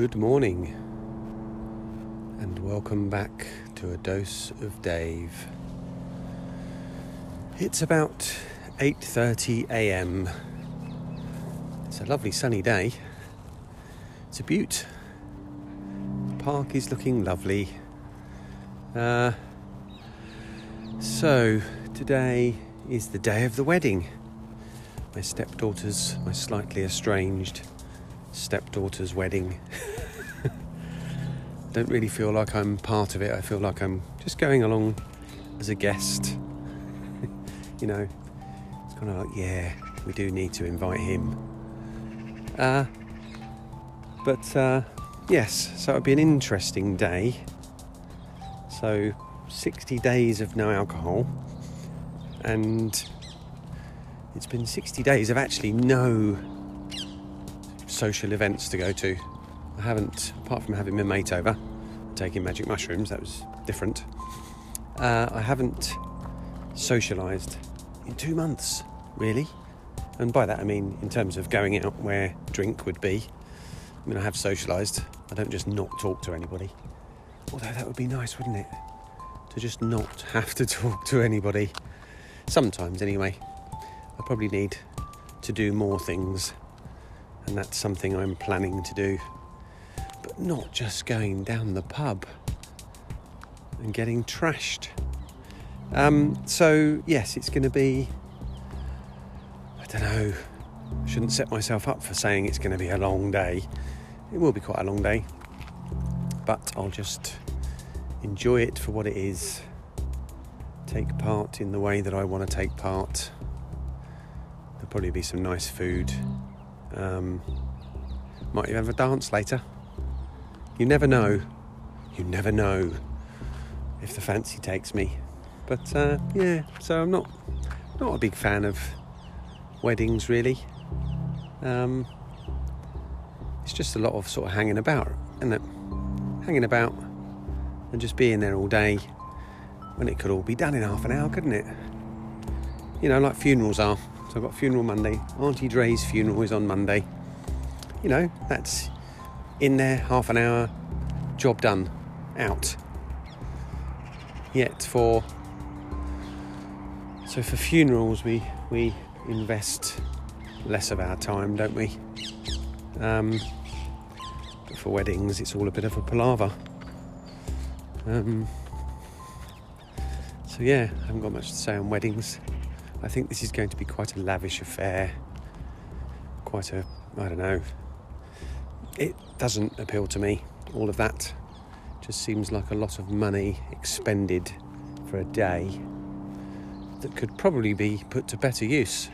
Good morning, and welcome back to a dose of Dave. It's about 8:30 a.m. It's a lovely sunny day. It's a beaut. The park is looking lovely. Uh, so today is the day of the wedding. My stepdaughter's, my slightly estranged stepdaughter's wedding. Don't really feel like I'm part of it. I feel like I'm just going along as a guest. you know, it's kind of like, yeah, we do need to invite him. Uh, but uh, yes, so it'll be an interesting day. So, 60 days of no alcohol, and it's been 60 days of actually no social events to go to. I haven't, apart from having my mate over, taking magic mushrooms, that was different. Uh, I haven't socialised in two months, really. And by that I mean in terms of going out where drink would be. I mean, I have socialised, I don't just not talk to anybody. Although that would be nice, wouldn't it? To just not have to talk to anybody. Sometimes, anyway. I probably need to do more things and that's something I'm planning to do. But not just going down the pub and getting trashed. Um, so, yes, it's going to be, I don't know, I shouldn't set myself up for saying it's going to be a long day. It will be quite a long day, but I'll just enjoy it for what it is, take part in the way that I want to take part. There'll probably be some nice food um, might even have a dance later. You never know. You never know if the fancy takes me. But uh, yeah, so I'm not not a big fan of weddings really. Um, it's just a lot of sort of hanging about, isn't it? Hanging about and just being there all day when it could all be done in half an hour, couldn't it? You know, like funerals are. So I've got funeral Monday. Auntie Dre's funeral is on Monday. You know, that's in there, half an hour, job done, out. Yet for so for funerals we we invest less of our time, don't we? Um, but for weddings, it's all a bit of a palaver. Um, so yeah, I haven't got much to say on weddings. I think this is going to be quite a lavish affair. Quite a, I don't know. It doesn't appeal to me, all of that. Just seems like a lot of money expended for a day that could probably be put to better use,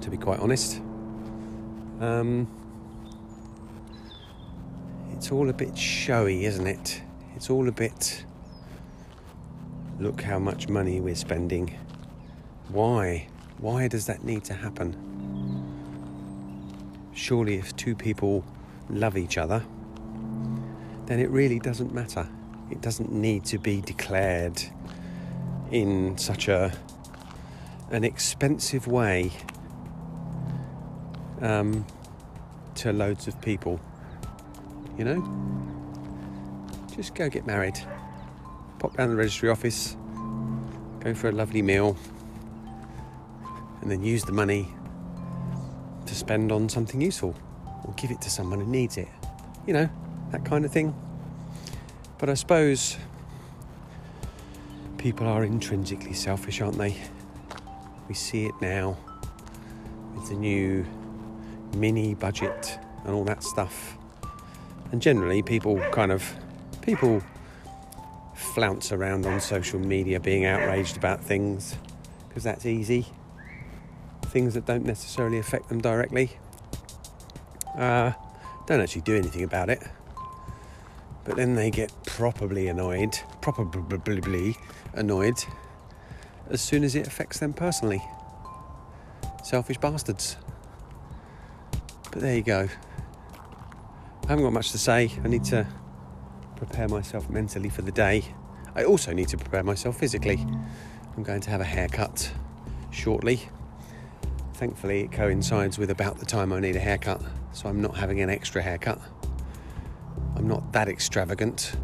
to be quite honest. Um, it's all a bit showy, isn't it? It's all a bit. Look how much money we're spending why? Why does that need to happen? Surely, if two people love each other, then it really doesn't matter. It doesn't need to be declared in such a an expensive way um, to loads of people. You know, just go get married. Pop down the registry office. Go for a lovely meal and then use the money to spend on something useful or give it to someone who needs it. You know, that kind of thing. But I suppose people are intrinsically selfish, aren't they? We see it now with the new mini budget and all that stuff. And generally, people kind of people flounce around on social media being outraged about things because that's easy things that don't necessarily affect them directly. Uh, don't actually do anything about it. But then they get properly annoyed, probably annoyed, as soon as it affects them personally. Selfish bastards. But there you go. I haven't got much to say. I need to prepare myself mentally for the day. I also need to prepare myself physically. I'm going to have a haircut shortly thankfully it coincides with about the time I need a haircut, so I'm not having an extra haircut. I'm not that extravagant.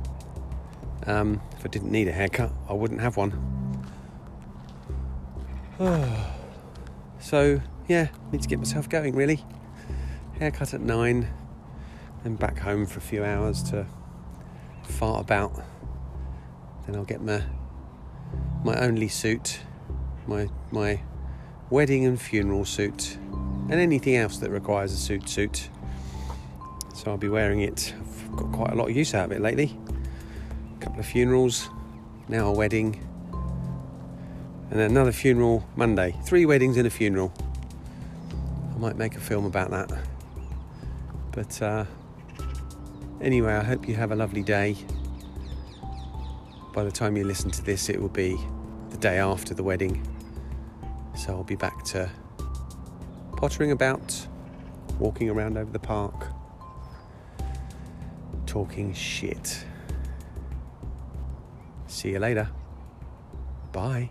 Um, if I didn't need a haircut, I wouldn't have one. so, yeah, need to get myself going really. Haircut at nine, then back home for a few hours to fart about. Then I'll get my my only suit, my my wedding and funeral suit, and anything else that requires a suit suit. So I'll be wearing it. I've got quite a lot of use out of it lately. A couple of funerals, now a wedding, and then another funeral Monday. Three weddings and a funeral. I might make a film about that. But uh, anyway, I hope you have a lovely day. By the time you listen to this, it will be the day after the wedding. So I'll be back to pottering about, walking around over the park, talking shit. See you later. Bye.